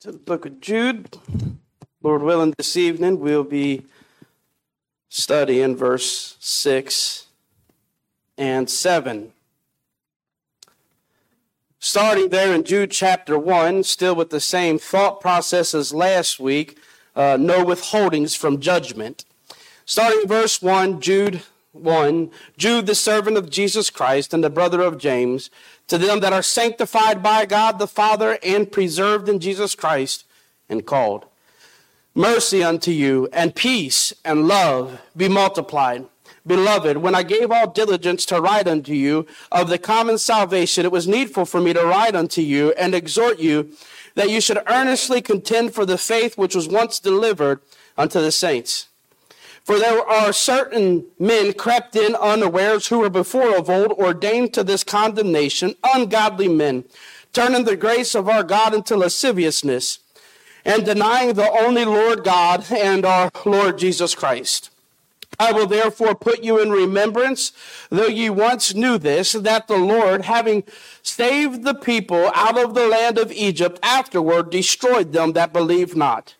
to the book of Jude. Lord willing, this evening we'll be studying verse 6 and 7. Starting there in Jude chapter 1, still with the same thought process as last week, uh, no withholdings from judgment. Starting verse 1, Jude 1 Jude, the servant of Jesus Christ and the brother of James, to them that are sanctified by God the Father and preserved in Jesus Christ and called. Mercy unto you, and peace and love be multiplied. Beloved, when I gave all diligence to write unto you of the common salvation, it was needful for me to write unto you and exhort you that you should earnestly contend for the faith which was once delivered unto the saints. For there are certain men crept in unawares who were before of old ordained to this condemnation, ungodly men, turning the grace of our God into lasciviousness, and denying the only Lord God and our Lord Jesus Christ. I will therefore put you in remembrance, though ye once knew this, that the Lord, having saved the people out of the land of Egypt, afterward destroyed them that believed not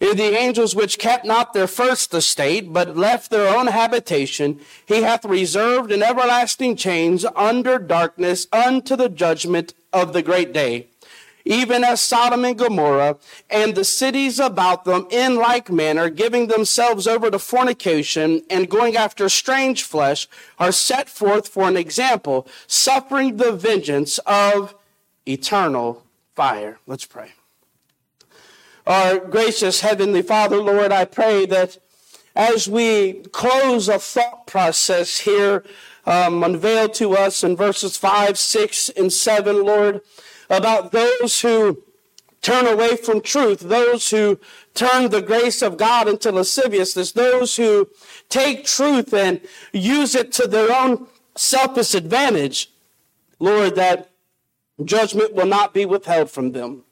in the angels which kept not their first estate, but left their own habitation, he hath reserved in everlasting chains under darkness unto the judgment of the great day. Even as Sodom and Gomorrah and the cities about them in like manner, giving themselves over to fornication and going after strange flesh, are set forth for an example, suffering the vengeance of eternal fire. Let's pray. Our gracious Heavenly Father, Lord, I pray that as we close a thought process here um, unveiled to us in verses 5, 6, and 7, Lord, about those who turn away from truth, those who turn the grace of God into lasciviousness, those who take truth and use it to their own selfish advantage, Lord, that judgment will not be withheld from them.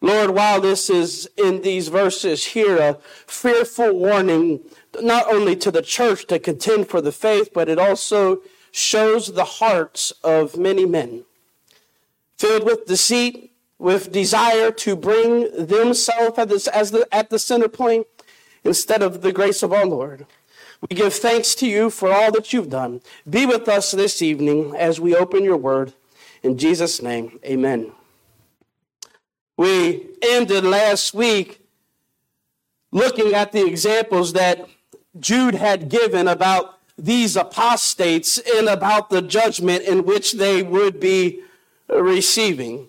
Lord, while this is in these verses here a fearful warning, not only to the church to contend for the faith, but it also shows the hearts of many men filled with deceit, with desire to bring themselves as, as the, at the center point instead of the grace of our Lord. We give thanks to you for all that you've done. Be with us this evening as we open your word. In Jesus' name, amen. We ended last week looking at the examples that Jude had given about these apostates and about the judgment in which they would be receiving.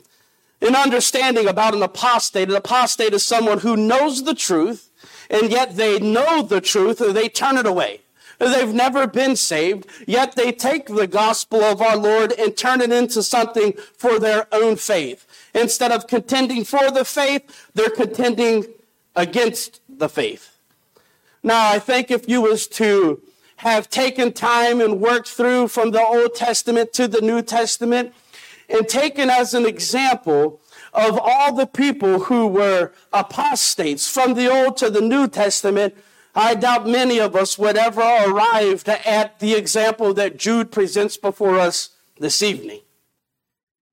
An understanding about an apostate, an apostate is someone who knows the truth, and yet they know the truth, they turn it away. They've never been saved, yet they take the gospel of our Lord and turn it into something for their own faith. Instead of contending for the faith, they're contending against the faith. Now, I think if you was to have taken time and worked through from the Old Testament to the New Testament and taken as an example of all the people who were apostates from the Old to the New Testament, I doubt many of us would ever arrive at the example that Jude presents before us this evening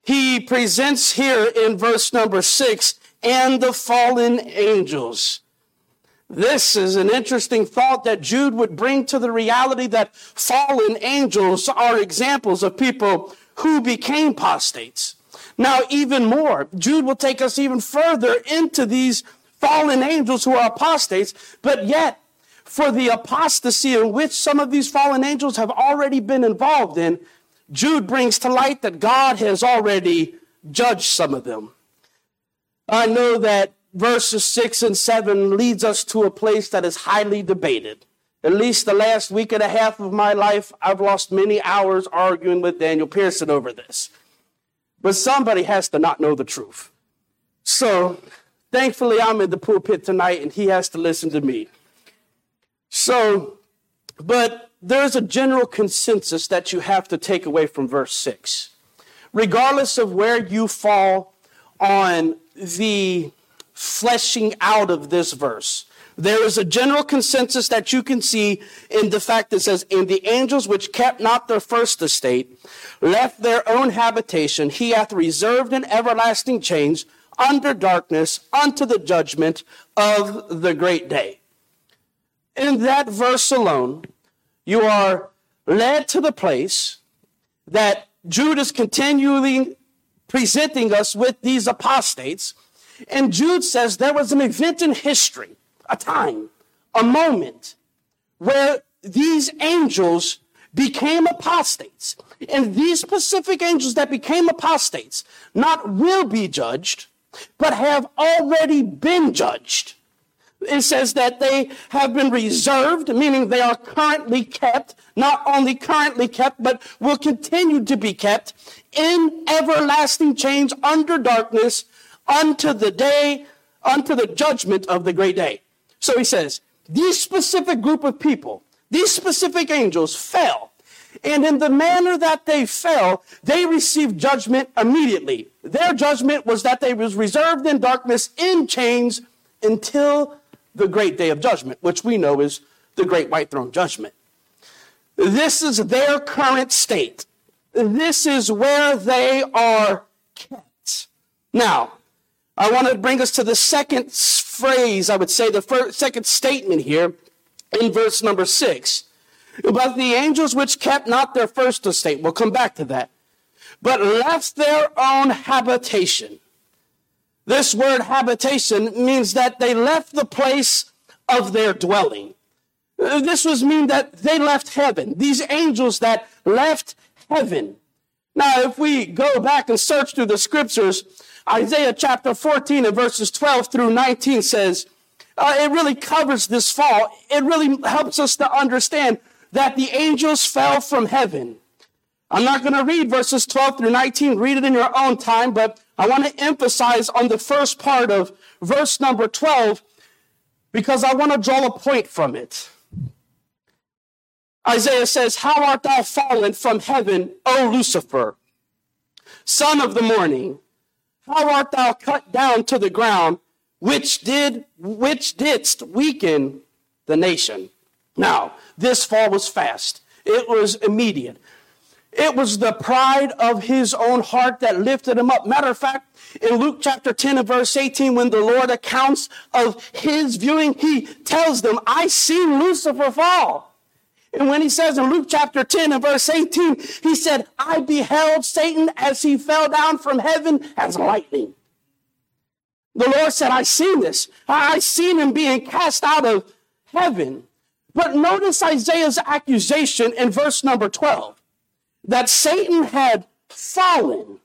he presents here in verse number six, and the fallen angels. This is an interesting thought that Jude would bring to the reality that fallen angels are examples of people who became apostates. Now, even more, Jude will take us even further into these fallen angels who are apostates, but yet, for the apostasy in which some of these fallen angels have already been involved in, Jude brings to light that God has already judged some of them. I know that verses 6 and 7 leads us to a place that is highly debated. At least the last week and a half of my life, I've lost many hours arguing with Daniel Pearson over this. But somebody has to not know the truth. So thankfully, I'm in the pulpit tonight and he has to listen to me. So, but there's a general consensus that you have to take away from verse 6. Regardless of where you fall on the fleshing out of this verse, there is a general consensus that you can see in the fact that says, In the angels which kept not their first estate, left their own habitation, he hath reserved an everlasting chains under darkness unto the judgment of the great day. In that verse alone, you are led to the place that Jude is continually presenting us with these apostates. And Jude says there was an event in history, a time, a moment where these angels became apostates. And these specific angels that became apostates not will be judged, but have already been judged. It says that they have been reserved, meaning they are currently kept, not only currently kept, but will continue to be kept in everlasting chains under darkness unto the day, unto the judgment of the great day. So he says, these specific group of people, these specific angels fell. And in the manner that they fell, they received judgment immediately. Their judgment was that they was reserved in darkness in chains until the great day of judgment, which we know is the great white throne judgment. This is their current state. This is where they are kept. Now, I want to bring us to the second phrase, I would say, the first, second statement here in verse number six. But the angels which kept not their first estate, we'll come back to that, but left their own habitation. This word habitation means that they left the place of their dwelling. This was mean that they left heaven. These angels that left heaven. Now, if we go back and search through the scriptures, Isaiah chapter 14 and verses 12 through 19 says, uh, it really covers this fall. It really helps us to understand that the angels fell from heaven. I'm not going to read verses 12 through 19. Read it in your own time, but I want to emphasize on the first part of verse number 12 because I want to draw a point from it. Isaiah says, How art thou fallen from heaven, O Lucifer, son of the morning? How art thou cut down to the ground, which did, which didst weaken the nation? Now, this fall was fast. It was immediate. It was the pride of his own heart that lifted him up. Matter of fact, in Luke chapter 10 and verse 18, when the Lord accounts of his viewing, he tells them, I seen Lucifer fall. And when he says in Luke chapter 10 and verse 18, he said, I beheld Satan as he fell down from heaven as lightning. The Lord said, I seen this. I seen him being cast out of heaven. But notice Isaiah's accusation in verse number 12 that Satan had fallen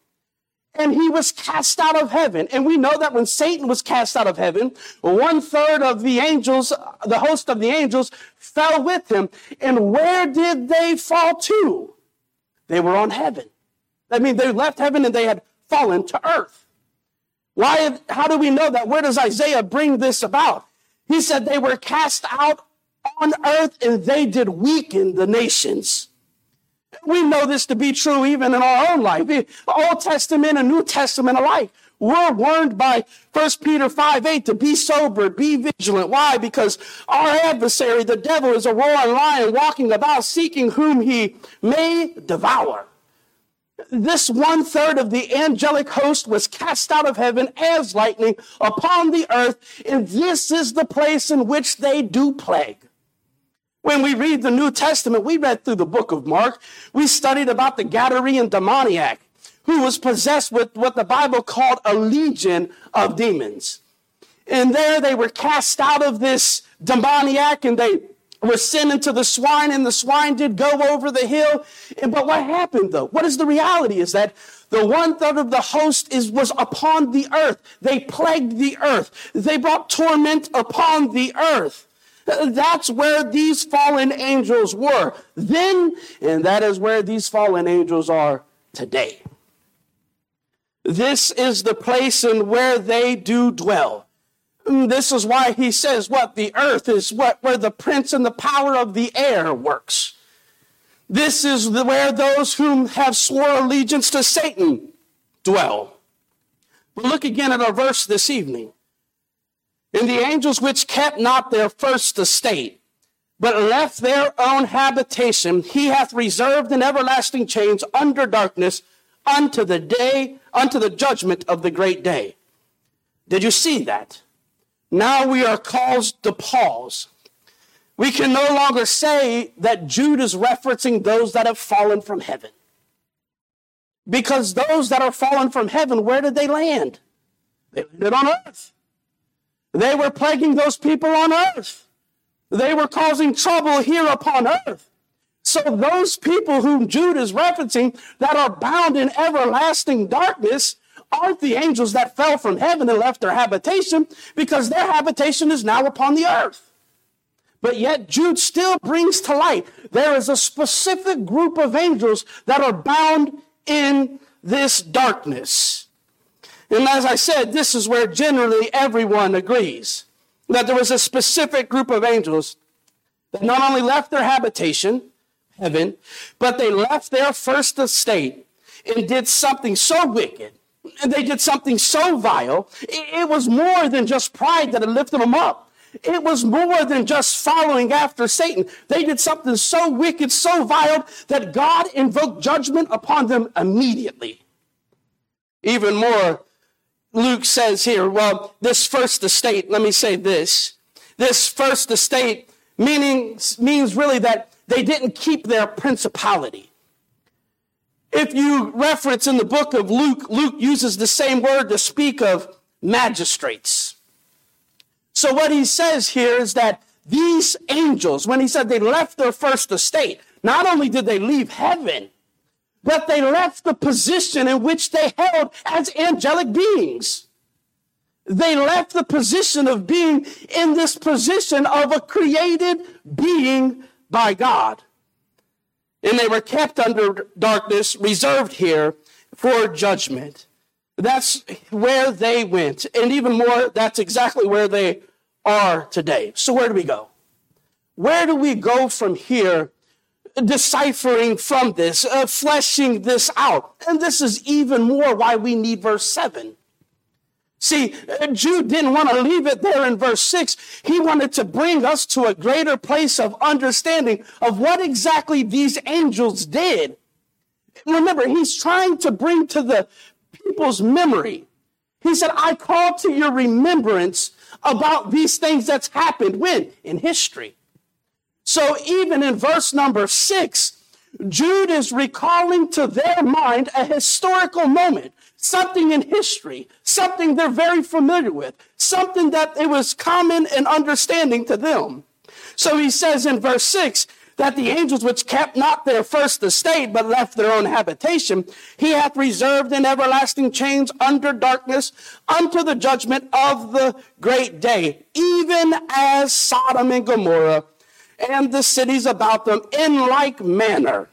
and he was cast out of heaven. And we know that when Satan was cast out of heaven, one third of the angels, the host of the angels, fell with him. And where did they fall to? They were on heaven. I mean, they left heaven and they had fallen to earth. Why? How do we know that? Where does Isaiah bring this about? He said they were cast out on earth and they did weaken the nations. We know this to be true even in our own life. The Old Testament and New Testament alike. We're warned by 1 Peter 5 8 to be sober, be vigilant. Why? Because our adversary, the devil, is a roaring lion walking about seeking whom he may devour. This one third of the angelic host was cast out of heaven as lightning upon the earth, and this is the place in which they do plague. When we read the New Testament, we read through the book of Mark. We studied about the Gadarene demoniac who was possessed with what the Bible called a legion of demons. And there they were cast out of this demoniac and they were sent into the swine and the swine did go over the hill. And, but what happened though? What is the reality is that the one third of the host is, was upon the earth. They plagued the earth. They brought torment upon the earth. That's where these fallen angels were then, and that is where these fallen angels are today. This is the place and where they do dwell. Mm, this is why he says what the earth is what where the prince and the power of the air works. This is the, where those whom have swore allegiance to Satan dwell. But look again at our verse this evening. And the angels which kept not their first estate, but left their own habitation, he hath reserved in everlasting chains under darkness unto the day, unto the judgment of the great day. Did you see that? Now we are caused to pause. We can no longer say that Jude is referencing those that have fallen from heaven. Because those that are fallen from heaven, where did they land? They landed on earth. They were plaguing those people on earth. They were causing trouble here upon earth. So those people whom Jude is referencing that are bound in everlasting darkness aren't the angels that fell from heaven and left their habitation because their habitation is now upon the earth. But yet Jude still brings to light there is a specific group of angels that are bound in this darkness. And as I said, this is where generally everyone agrees that there was a specific group of angels that not only left their habitation, heaven, but they left their first estate and did something so wicked and they did something so vile. It was more than just pride that had lifted them up. It was more than just following after Satan. They did something so wicked, so vile, that God invoked judgment upon them immediately. Even more, Luke says here, well, this first estate, let me say this. This first estate meaning, means really that they didn't keep their principality. If you reference in the book of Luke, Luke uses the same word to speak of magistrates. So what he says here is that these angels, when he said they left their first estate, not only did they leave heaven, but they left the position in which they held as angelic beings. They left the position of being in this position of a created being by God. And they were kept under darkness, reserved here for judgment. That's where they went. And even more, that's exactly where they are today. So where do we go? Where do we go from here deciphering from this, uh, fleshing this out? And this is even more why we need verse 7. See, uh, Jude didn't want to leave it there in verse 6. He wanted to bring us to a greater place of understanding of what exactly these angels did. Remember, he's trying to bring to the people's memory. He said, I call to your remembrance about these things that's happened when? In history. So even in verse number six, Jude is recalling to their mind a historical moment, something in history, something they're very familiar with, something that it was common and understanding to them. So he says in verse six, that the angels which kept not their first estate, but left their own habitation, he hath reserved in everlasting chains under darkness unto the judgment of the great day, even as Sodom and Gomorrah and the cities about them in like manner,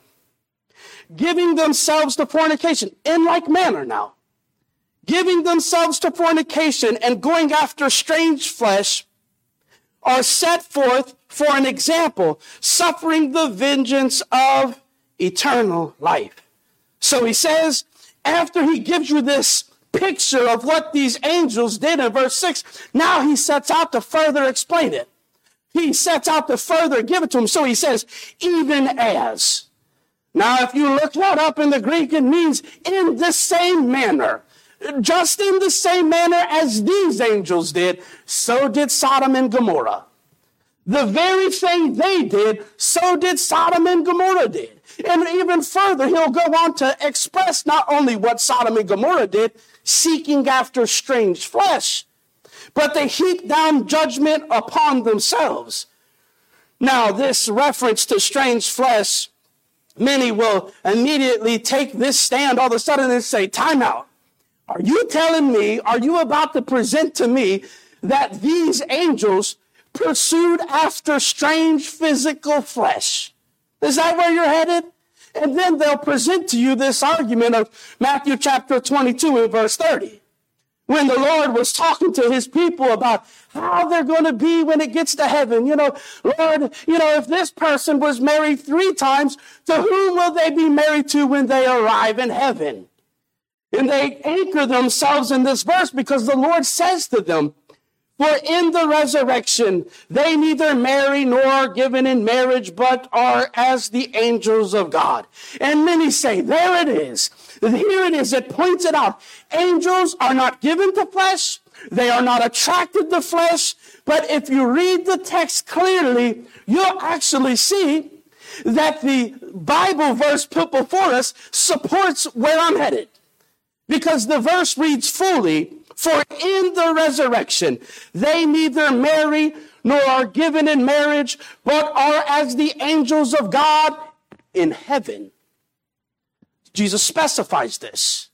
giving themselves to fornication in like manner now, giving themselves to fornication and going after strange flesh are set forth for an example, suffering the vengeance of eternal life. So he says, after he gives you this picture of what these angels did in verse 6, now he sets out to further explain it. He sets out to further give it to him. So he says, even as. Now, if you look that up in the Greek, it means in the same manner. Just in the same manner as these angels did, so did Sodom and Gomorrah. The very thing they did, so did Sodom and Gomorrah did. And even further, he'll go on to express not only what Sodom and Gomorrah did, seeking after strange flesh, but they heap down judgment upon themselves. Now, this reference to strange flesh, many will immediately take this stand all of a sudden and say, time out. Are you telling me, are you about to present to me that these angels pursued after strange physical flesh? Is that where you're headed? And then they'll present to you this argument of Matthew chapter 22 and verse 30. When the Lord was talking to his people about how they're going to be when it gets to heaven. You know, Lord, you know, if this person was married three times, to whom will they be married to when they arrive in heaven? And they anchor themselves in this verse because the Lord says to them, for in the resurrection, they neither marry nor are given in marriage, but are as the angels of God. And many say, there it is. Here it is. It points it out. Angels are not given to flesh, They are not attracted to flesh. But if you read the text clearly, you'll actually see that the Bible verse put before us supports where I'm headed. Because the verse reads fully, for in the resurrection, they neither marry nor are given in marriage, but are as the angels of God in heaven. Jesus specifies this.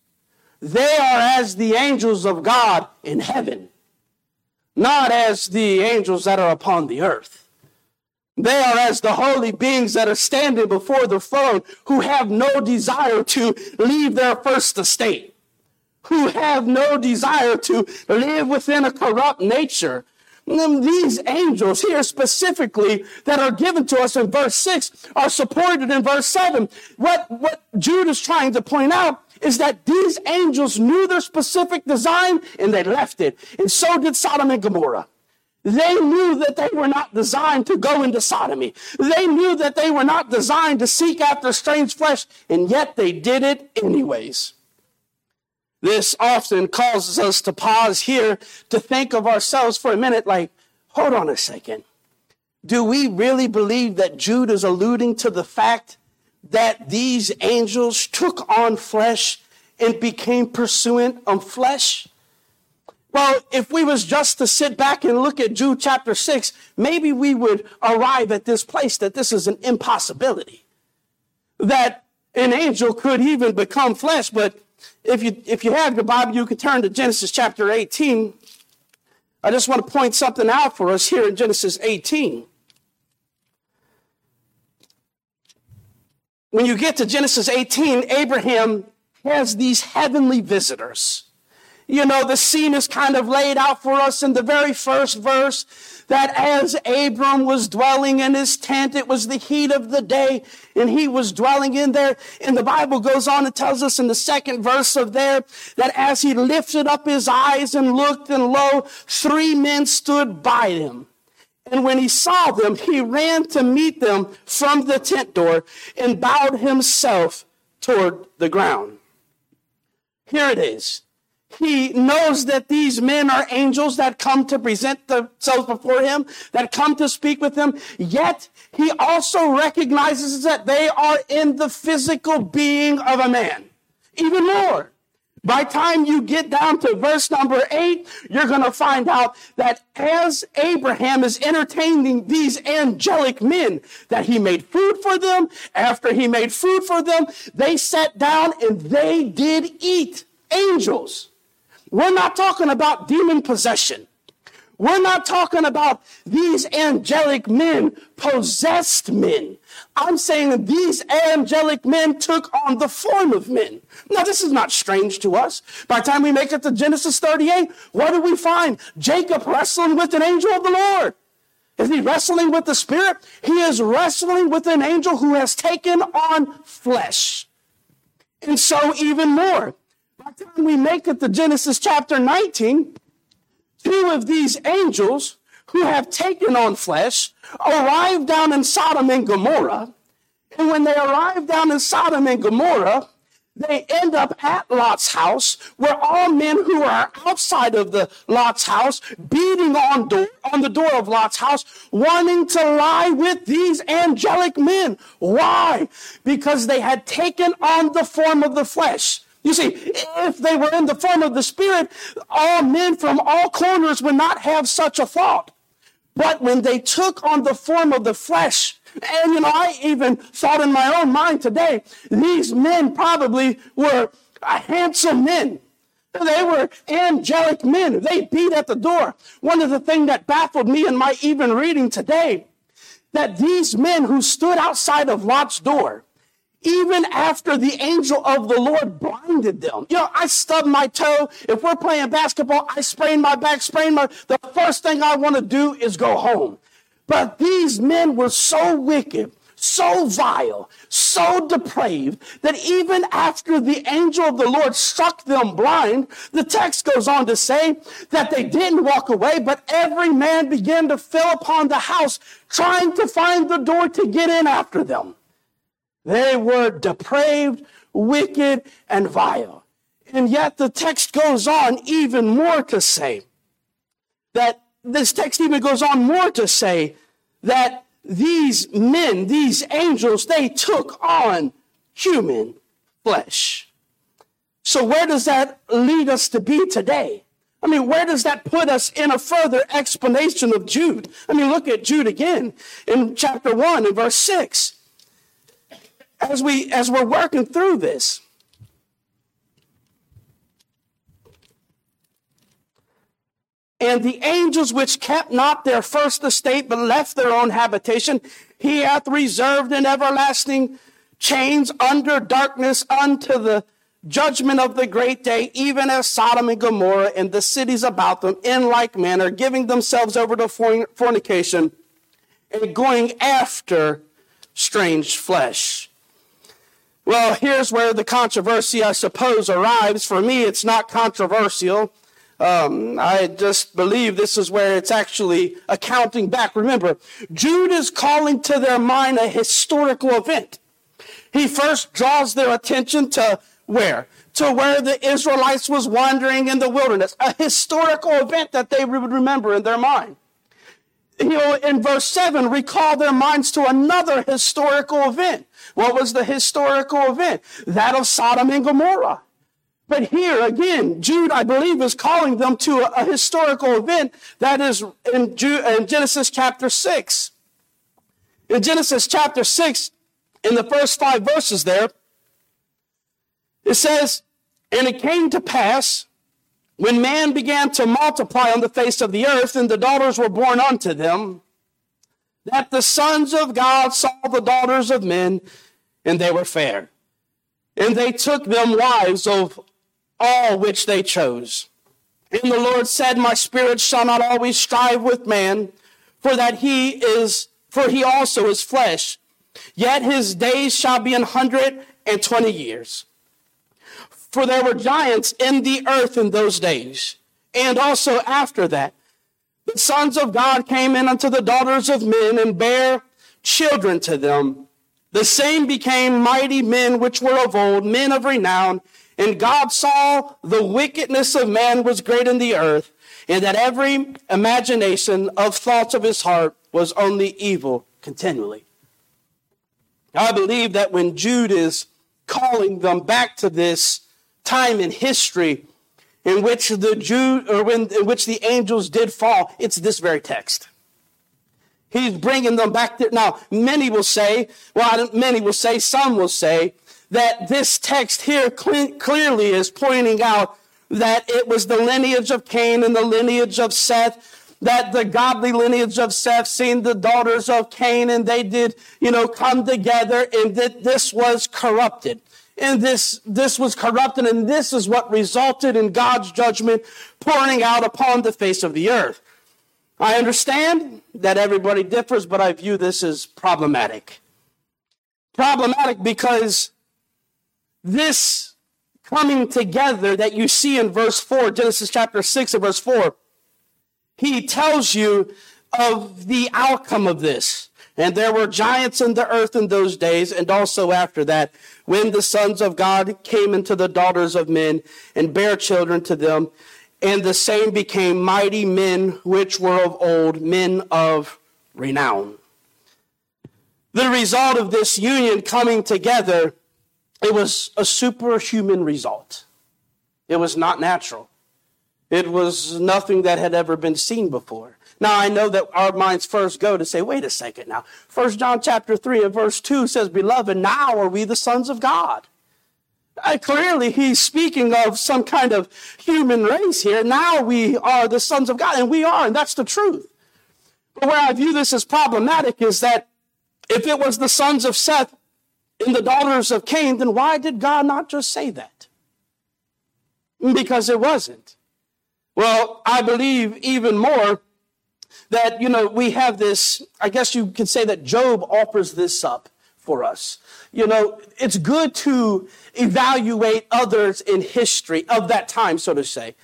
They are as the angels of God in heaven, not as the angels that are upon the earth. They are as the holy beings that are standing before the throne who have no desire to leave their first estate, who have no desire to live within a corrupt nature, these angels here specifically that are given to us in verse 6 are supported in verse 7. What, what Jude is trying to point out is that these angels knew their specific design and they left it. And so did Sodom and Gomorrah. They knew that they were not designed to go into sodomy. They knew that they were not designed to seek after strange flesh, and yet they did it anyways. This often causes us to pause here to think of ourselves for a minute like, hold on a second. Do we really believe that Jude is alluding to the fact that these angels took on flesh and became pursuant of flesh? Well, if we was just to sit back and look at Jude chapter 6, maybe we would arrive at this place that this is an impossibility. That an angel could even become flesh, but if you, if you have your Bible, you can turn to Genesis chapter 18. I just want to point something out for us here in Genesis 18. When you get to Genesis 18, Abraham has these heavenly visitors. You know, the scene is kind of laid out for us in the very first verse that as Abram was dwelling in his tent, it was the heat of the day and he was dwelling in there. And the Bible goes on and tells us in the second verse of there that as he lifted up his eyes and looked and lo, three men stood by him. And when he saw them, he ran to meet them from the tent door and bowed himself toward the ground. Here it is. He knows that these men are angels that come to present themselves before him, that come to speak with him. Yet he also recognizes that they are in the physical being of a man. Even more. By time you get down to verse number eight, you're going to find out that as Abraham is entertaining these angelic men, that he made food for them. After he made food for them, they sat down and they did eat. Angels. We're not talking about demon possession. We're not talking about these angelic men, possessed men. I'm saying these angelic men took on the form of men. Now, this is not strange to us. By the time we make it to Genesis 38, what do we find? Jacob wrestling with an angel of the Lord. Is he wrestling with the Spirit? He is wrestling with an angel who has taken on flesh. And so, even more, the time we make it to Genesis chapter 19, two of these angels who have taken on flesh arrive down in Sodom and Gomorrah. And when they arrive down in Sodom and Gomorrah, they end up at Lot's house, where all men who are outside of the Lot's house, beating on door on the door of Lot's house, wanting to lie with these angelic men. Why? Because they had taken on the form of the flesh. You see, if they were in the form of the Spirit, all men from all corners would not have such a thought. But when they took on the form of the flesh, and you know, I even thought in my own mind today, these men probably were handsome men. They were angelic men. They beat at the door. One of the things that baffled me in my even reading today, that these men who stood outside of Lot's door, even after the angel of the Lord blinded them. You know, I stubbed my toe. If we're playing basketball, I sprain my back, sprain my, the first thing I want to do is go home. But these men were so wicked, so vile, so depraved that even after the angel of the Lord struck them blind, the text goes on to say that they didn't walk away, but every man began to fill upon the house, trying to find the door to get in after them. They were depraved, wicked, and vile. And yet the text goes on even more to say that this text even goes on more to say that these men, these angels, they took on human flesh. So where does that lead us to be today? I mean, where does that put us in a further explanation of Jude? I mean, look at Jude again in chapter 1 and verse 6. As we as we're working through this, And the angels which kept not their first estate, but left their own habitation, he hath reserved in everlasting chains under darkness unto the judgment of the great day, even as Sodom and Gomorrah and the cities about them in like manner, giving themselves over to fornication and going after strange flesh. Well, here's where the controversy, I suppose, arrives. For me, it's not controversial. Um, I just believe this is where it's actually accounting back. Remember, Jude is calling to their mind a historical event. He first draws their attention to where? To where the Israelites was wandering in the wilderness, a historical event that they would remember in their mind. He'll, in verse 7, recall their minds to another historical event. What was the historical event? That of Sodom and Gomorrah. But here again, Jude, I believe, is calling them to a, a historical event that is in, in Genesis chapter 6. In Genesis chapter 6, in the first five verses there, it says, And it came to pass when man began to multiply on the face of the earth, and the daughters were born unto them, that the sons of God saw the daughters of men, and they were fair. And they took them wives of all which they chose. And the Lord said, My spirit shall not always strive with man, for that he is, for he also is flesh. Yet his days shall be an hundred and twenty years. For there were giants in the earth in those days, and also after that. The sons of God came in unto the daughters of men and bare children to them. The same became mighty men which were of old, men of renown. And God saw the wickedness of man was great in the earth, and that every imagination of thoughts of his heart was only evil continually. I believe that when Jude is calling them back to this time in history in which the Jew or when, in which the angels did fall, it's this very text. He's bringing them back there. Now, many will say, well, many will say, some will say, that this text here cl- clearly is pointing out that it was the lineage of Cain and the lineage of Seth, that the godly lineage of Seth seen the daughters of Cain and they did, you know, come together and that this was corrupted. And this, this was corrupted and this is what resulted in God's judgment pouring out upon the face of the earth. I understand that everybody differs, but I view this as problematic. Problematic because this coming together that you see in verse 4, Genesis chapter 6 and verse 4, he tells you of the outcome of this. And there were giants in the earth in those days, and also after that, when the sons of God came into the daughters of men and bare children to them, and the same became mighty men which were of old, men of renown. The result of this union coming together it was a superhuman result. It was not natural. It was nothing that had ever been seen before. Now I know that our minds first go to say, wait a second now. First John chapter 3 and verse 2 says, Beloved, now are we the sons of God. Uh, clearly, he's speaking of some kind of human race here. Now we are the sons of God, and we are, and that's the truth. But where I view this as problematic is that if it was the sons of Seth and the daughters of Cain, then why did God not just say that? Because it wasn't. Well, I believe even more that, you know, we have this, I guess you could say that Job offers this up for us. You know, it's good to evaluate others in history of that time, so to say.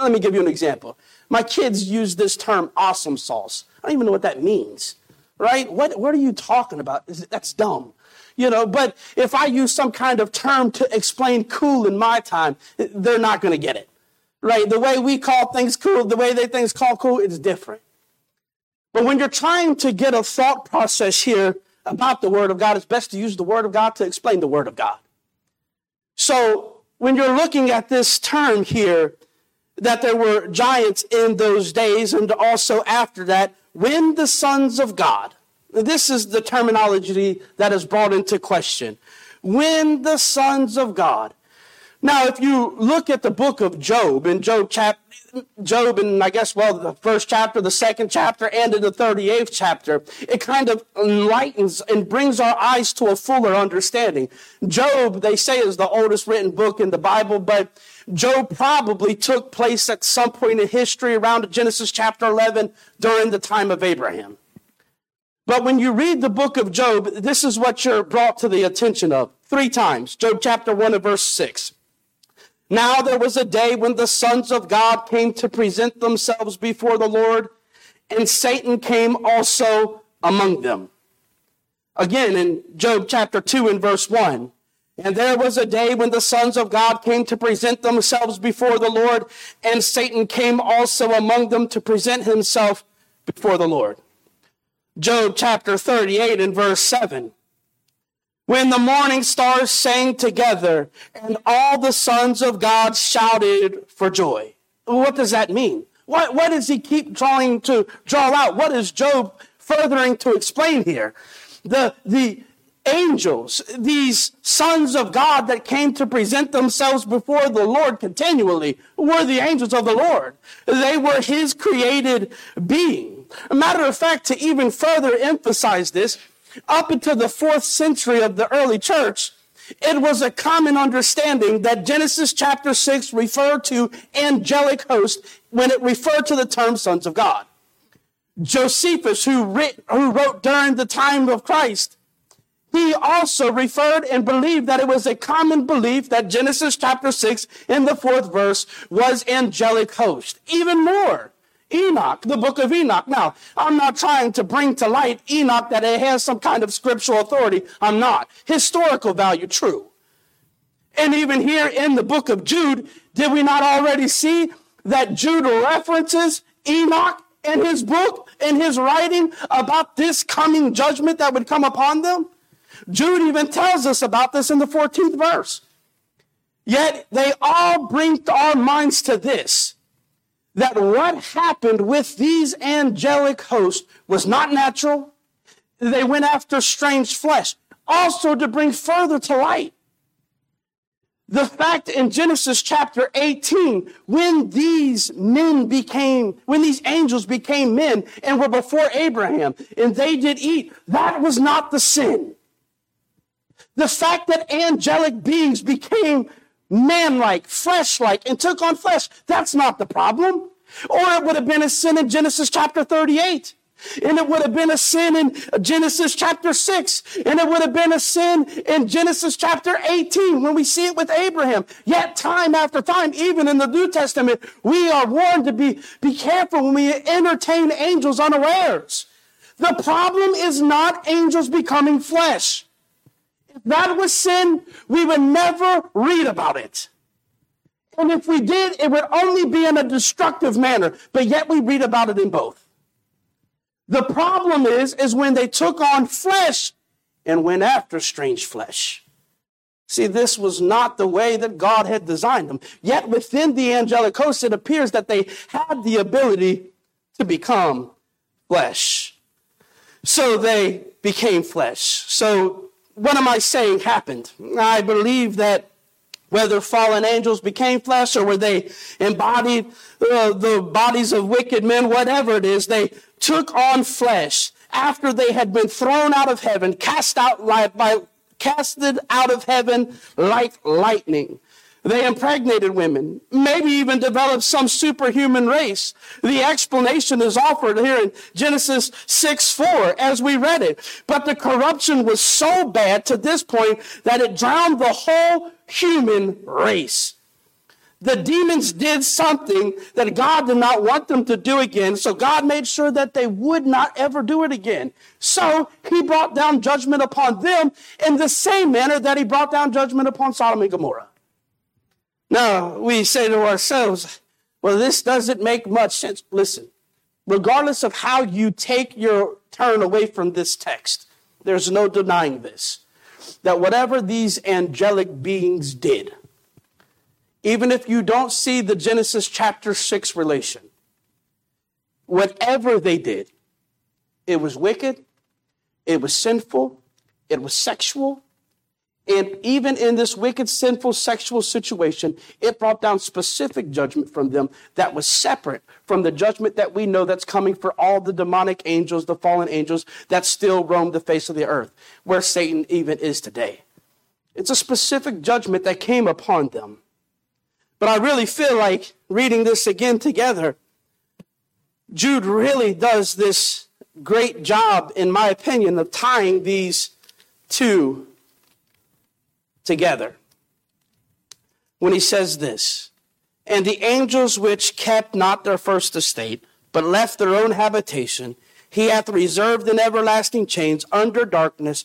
Let me give you an example. My kids use this term awesome sauce. I don't even know what that means, right? What, what are you talking about? That's dumb you know, but if I use some kind of term to explain cool in my time, they're not going to get it. Right? The way we call things cool, the way they things call cool is different. But when you're trying to get a thought process here about the Word of God, it's best to use the Word of God to explain the Word of God. So when you're looking at this term here, that there were giants in those days and also after that, when the sons of God, this is the terminology that is brought into question. When the sons of God. Now, if you look at the book of Job, in Job chapter, Job, and I guess, well, the first chapter, the second chapter, and in the 38th chapter, it kind of enlightens and brings our eyes to a fuller understanding. Job, they say, is the oldest written book in the Bible, but Job probably took place at some point in history around Genesis chapter 11 during the time of Abraham. But when you read the book of Job, this is what you're brought to the attention of three times. Job chapter 1 and verse 6. Now there was a day when the sons of God came to present themselves before the Lord, and Satan came also among them. Again, in Job chapter 2 and verse 1. And there was a day when the sons of God came to present themselves before the Lord, and Satan came also among them to present himself before the Lord. Job chapter 38 and verse 7 when the morning stars sang together and all the sons of God shouted for joy. What does that mean? What, what does he keep trying to draw out? What is Job furthering to explain here? The, the angels, these sons of God that came to present themselves before the Lord continually, were the angels of the Lord. They were his created being. A matter of fact, to even further emphasize this, up until the fourth century of the early church, it was a common understanding that Genesis chapter 6 referred to angelic host when it referred to the term sons of God. Josephus, who, writ, who wrote during the time of Christ, he also referred and believed that it was a common belief that Genesis chapter 6 in the fourth verse was angelic host. Even more, Enoch, the book of Enoch. Now, I'm not trying to bring to light Enoch that it has some kind of scriptural authority. I'm not. Historical value, true. And even here in the book of Jude, did we not already see that Jude references Enoch in his book, in his writing about this coming judgment that would come upon them? Jude even tells us about this in the 14th verse. Yet they all bring our minds to this that what happened with these angelic hosts was not natural. They went after strange flesh, also to bring further to light the fact in Genesis chapter 18, when these men became, when these angels became men and were before Abraham and they did eat, that was not the sin. The fact that angelic beings became man-like, flesh-like, and took on flesh. That's not the problem. Or it would have been a sin in Genesis chapter 38. And it would have been a sin in Genesis chapter 6. And it would have been a sin in Genesis chapter 18 when we see it with Abraham. Yet time after time, even in the New Testament, we are warned to be, be careful when we entertain angels unawares. The problem is not angels becoming flesh. If that was sin, we would never read about it. And if we did, it would only be in a destructive manner, but yet we read about it in both. The problem is, is when they took on flesh and went after strange flesh. See, this was not the way that God had designed them. Yet within the angelic host, it appears that they had the ability to become flesh. So they became flesh. So what am I saying happened? I believe that whether fallen angels became flesh or were they embodied uh, the bodies of wicked men, whatever it is, they took on flesh after they had been thrown out of heaven, cast out by, casted out of heaven like lightning. They impregnated women, maybe even developed some superhuman race. The explanation is offered here in Genesis 6 4 as we read it. But the corruption was so bad to this point that it drowned the whole human race. The demons did something that God did not want them to do again, so God made sure that they would not ever do it again. So he brought down judgment upon them in the same manner that he brought down judgment upon Sodom and Gomorrah. Now, we say to ourselves, Well, this doesn't make much sense. Listen, regardless of how you take your turn away from this text, there's no denying this. That whatever these angelic beings did, even if you don't see the Genesis chapter 6 relation, whatever they did, it was wicked, it was sinful, it was sexual, and even in this wicked, sinful, sexual situation, it brought down specific judgment from them that was separate from the judgment that we know that's coming for all the demonic angels, the fallen angels that still roam the face of the earth, where Satan even is today. It's a specific judgment that came upon them. But I really feel like reading this again together, Jude really does this great job, in my opinion, of tying these two together. When he says this And the angels which kept not their first estate, but left their own habitation, he hath reserved in everlasting chains under darkness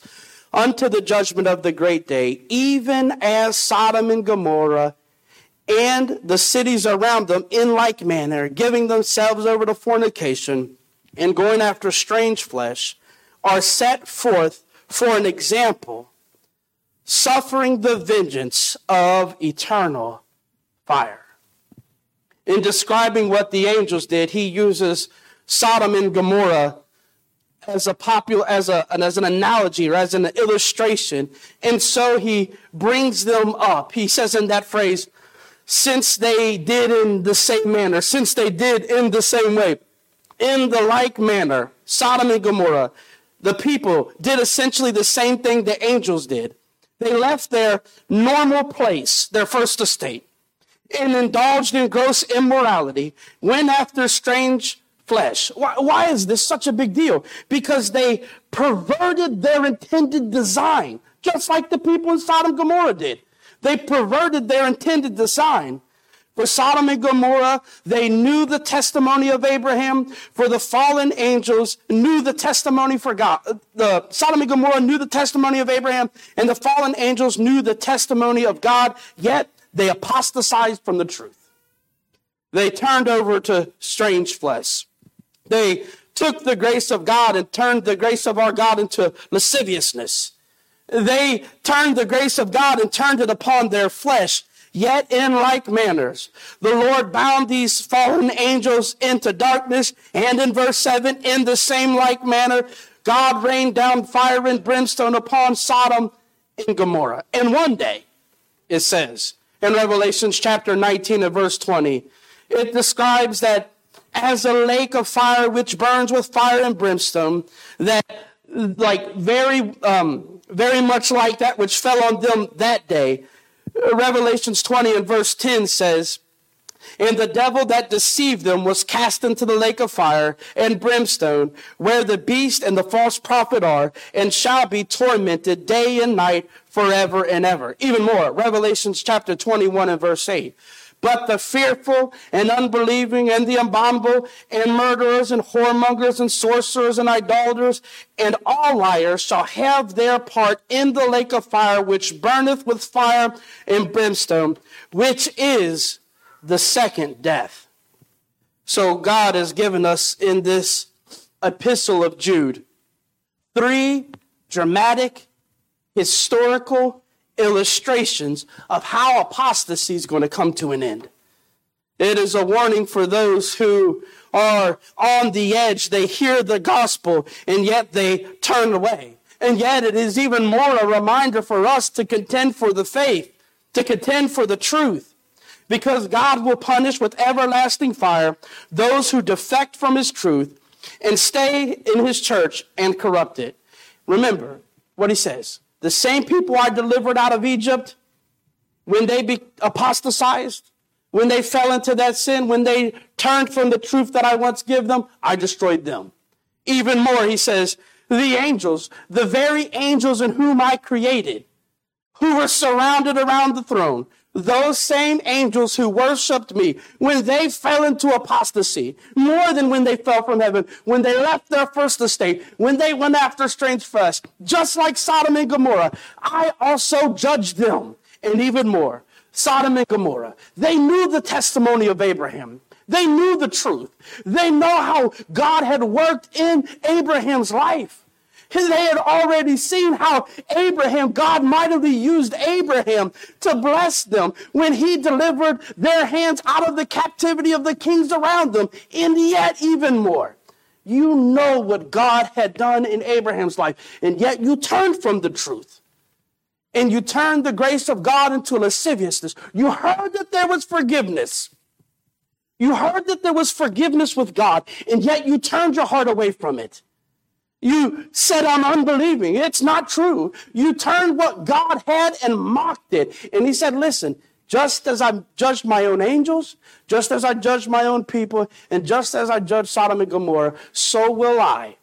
unto the judgment of the great day, even as Sodom and Gomorrah and the cities around them in like manner, giving themselves over to fornication and going after strange flesh, are set forth for an example suffering the vengeance of eternal fire. In describing what the angels did, he uses Sodom and Gomorrah as a popular, as a, as an analogy or as an illustration. And so he brings them up. He says in that phrase, since they did in the same manner, since they did in the same way, in the like manner, Sodom and Gomorrah, the people did essentially the same thing the angels did. They left their normal place, their first estate, and indulged in gross immorality, went after strange flesh. Why, why, is this such a big deal? Because they perverted their intended design, just like the people in Sodom and Gomorrah did. They perverted their intended design. For Sodom and Gomorrah, they knew the testimony of Abraham. For the fallen angels knew the testimony for God. The Sodom and Gomorrah knew the testimony of Abraham, and the fallen angels knew the testimony of God, yet they apostatized from the truth. They turned over to strange flesh. They took the grace of God and turned the grace of our God into lasciviousness. They turned the grace of God and turned it upon their flesh Yet in like manners, the Lord bound these fallen angels into darkness. And in verse 7, in the same like manner, God rained down fire and brimstone upon Sodom and Gomorrah. And one day, it says in Revelations chapter 19 and verse 20, it describes that as a lake of fire which burns with fire and brimstone, that like very, um, very much like that which fell on them that day, Uh, Revelations 20 and verse 10 says, and the devil that deceived them was cast into the lake of fire and brimstone, where the beast and the false prophet are, and shall be tormented day and night forever and ever. Even more, Revelations chapter 21 and verse 8. But the fearful and unbelieving and the abominable and murderers and whoremongers and sorcerers and idolaters and all liars shall have their part in the lake of fire which burneth with fire and brimstone, which is the second death. So God has given us in this epistle of Jude three dramatic, historical, illustrations of how apostasy is going to come to an end. It is a warning for those who are on the edge. They hear the gospel and yet they turn away. And yet it is even more a reminder for us to contend for the faith, to contend for the truth. Because God will punish with everlasting fire those who defect from his truth and stay in his church and corrupt it. Remember what he says. The same people I delivered out of Egypt when they be apostatized, when they fell into that sin, when they turned from the truth that I once gave them, I destroyed them. Even more, he says, the angels, the very angels in whom I created, who were surrounded around the throne, those same angels who worshiped me, when they fell into apostasy, more than when they fell from heaven, when they left their first estate, when they went after strange flesh, just like Sodom and Gomorrah, I also judged them. And even more, Sodom and Gomorrah, they knew the testimony of Abraham. They knew the truth. They know how God had worked in Abraham's life. They had already seen how Abraham, God mightily used Abraham to bless them when he delivered their hands out of the captivity of the kings around them, and yet even more. You know what God had done in Abraham's life, and yet you turned from the truth. And you turned the grace of God into lasciviousness. You heard that there was forgiveness. You heard that there was forgiveness with God, and yet you turned your heart away from it. You said, I'm unbelieving. It's not true. You turned what God had and mocked it. And he said, listen, just as I judged my own angels, just as I judged my own people, and just as I judged Sodom and Gomorrah, so will I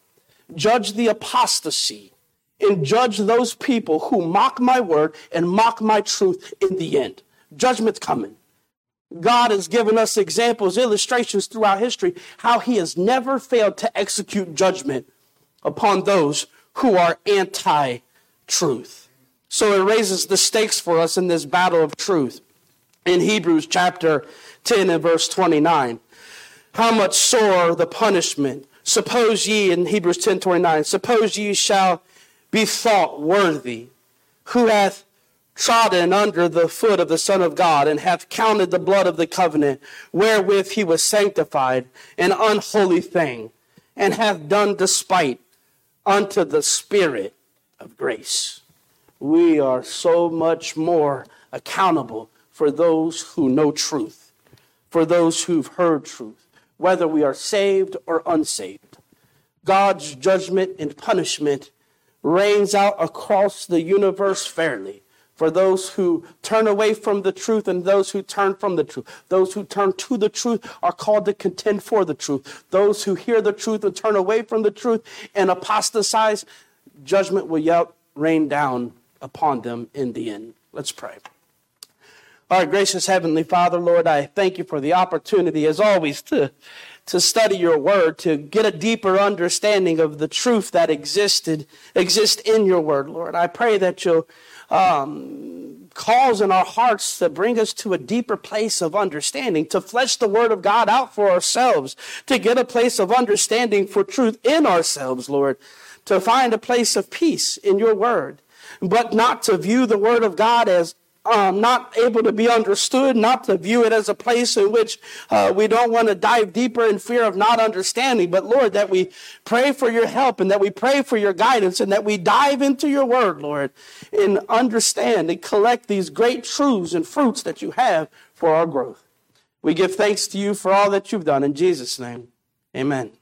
judge the apostasy and judge those people who mock my word and mock my truth in the end. Judgment's coming. God has given us examples, illustrations throughout history, how he has never failed to execute judgment upon those who are anti truth. So it raises the stakes for us in this battle of truth in Hebrews chapter 10 and verse 29. How much sore the punishment. Suppose ye, in Hebrews 10 29, suppose ye shall be thought worthy, who hath trodden under the foot of the Son of God, and hath counted the blood of the covenant, wherewith he was sanctified, an unholy thing, and hath done despite unto the Spirit of grace. We are so much more accountable for those who know truth, for those who've heard truth, whether we are saved or unsaved. God's judgment and punishment rains out across the universe fairly for those who turn away from the truth and those who turn from the truth. Those who turn to the truth are called to contend for the truth. Those who hear the truth and turn away from the truth and apostatize, judgment will yet rain down upon them in the end. Let's pray. Our gracious Heavenly Father, Lord, I thank you for the opportunity, as always, to, to study your word, to get a deeper understanding of the truth that existed, exists in your word, Lord. I pray that you'll um, cause in our hearts to bring us to a deeper place of understanding, to flesh the word of God out for ourselves, to get a place of understanding for truth in ourselves, Lord, to find a place of peace in your word, but not to view the word of God as um, not able to be understood, not to view it as a place in which uh, we don't want to dive deeper in fear of not understanding. But Lord, that we pray for your help and that we pray for your guidance and that we dive into your word, Lord, and understand and collect these great truths and fruits that you have for our growth. We give thanks to you for all that you've done. In Jesus' name, amen.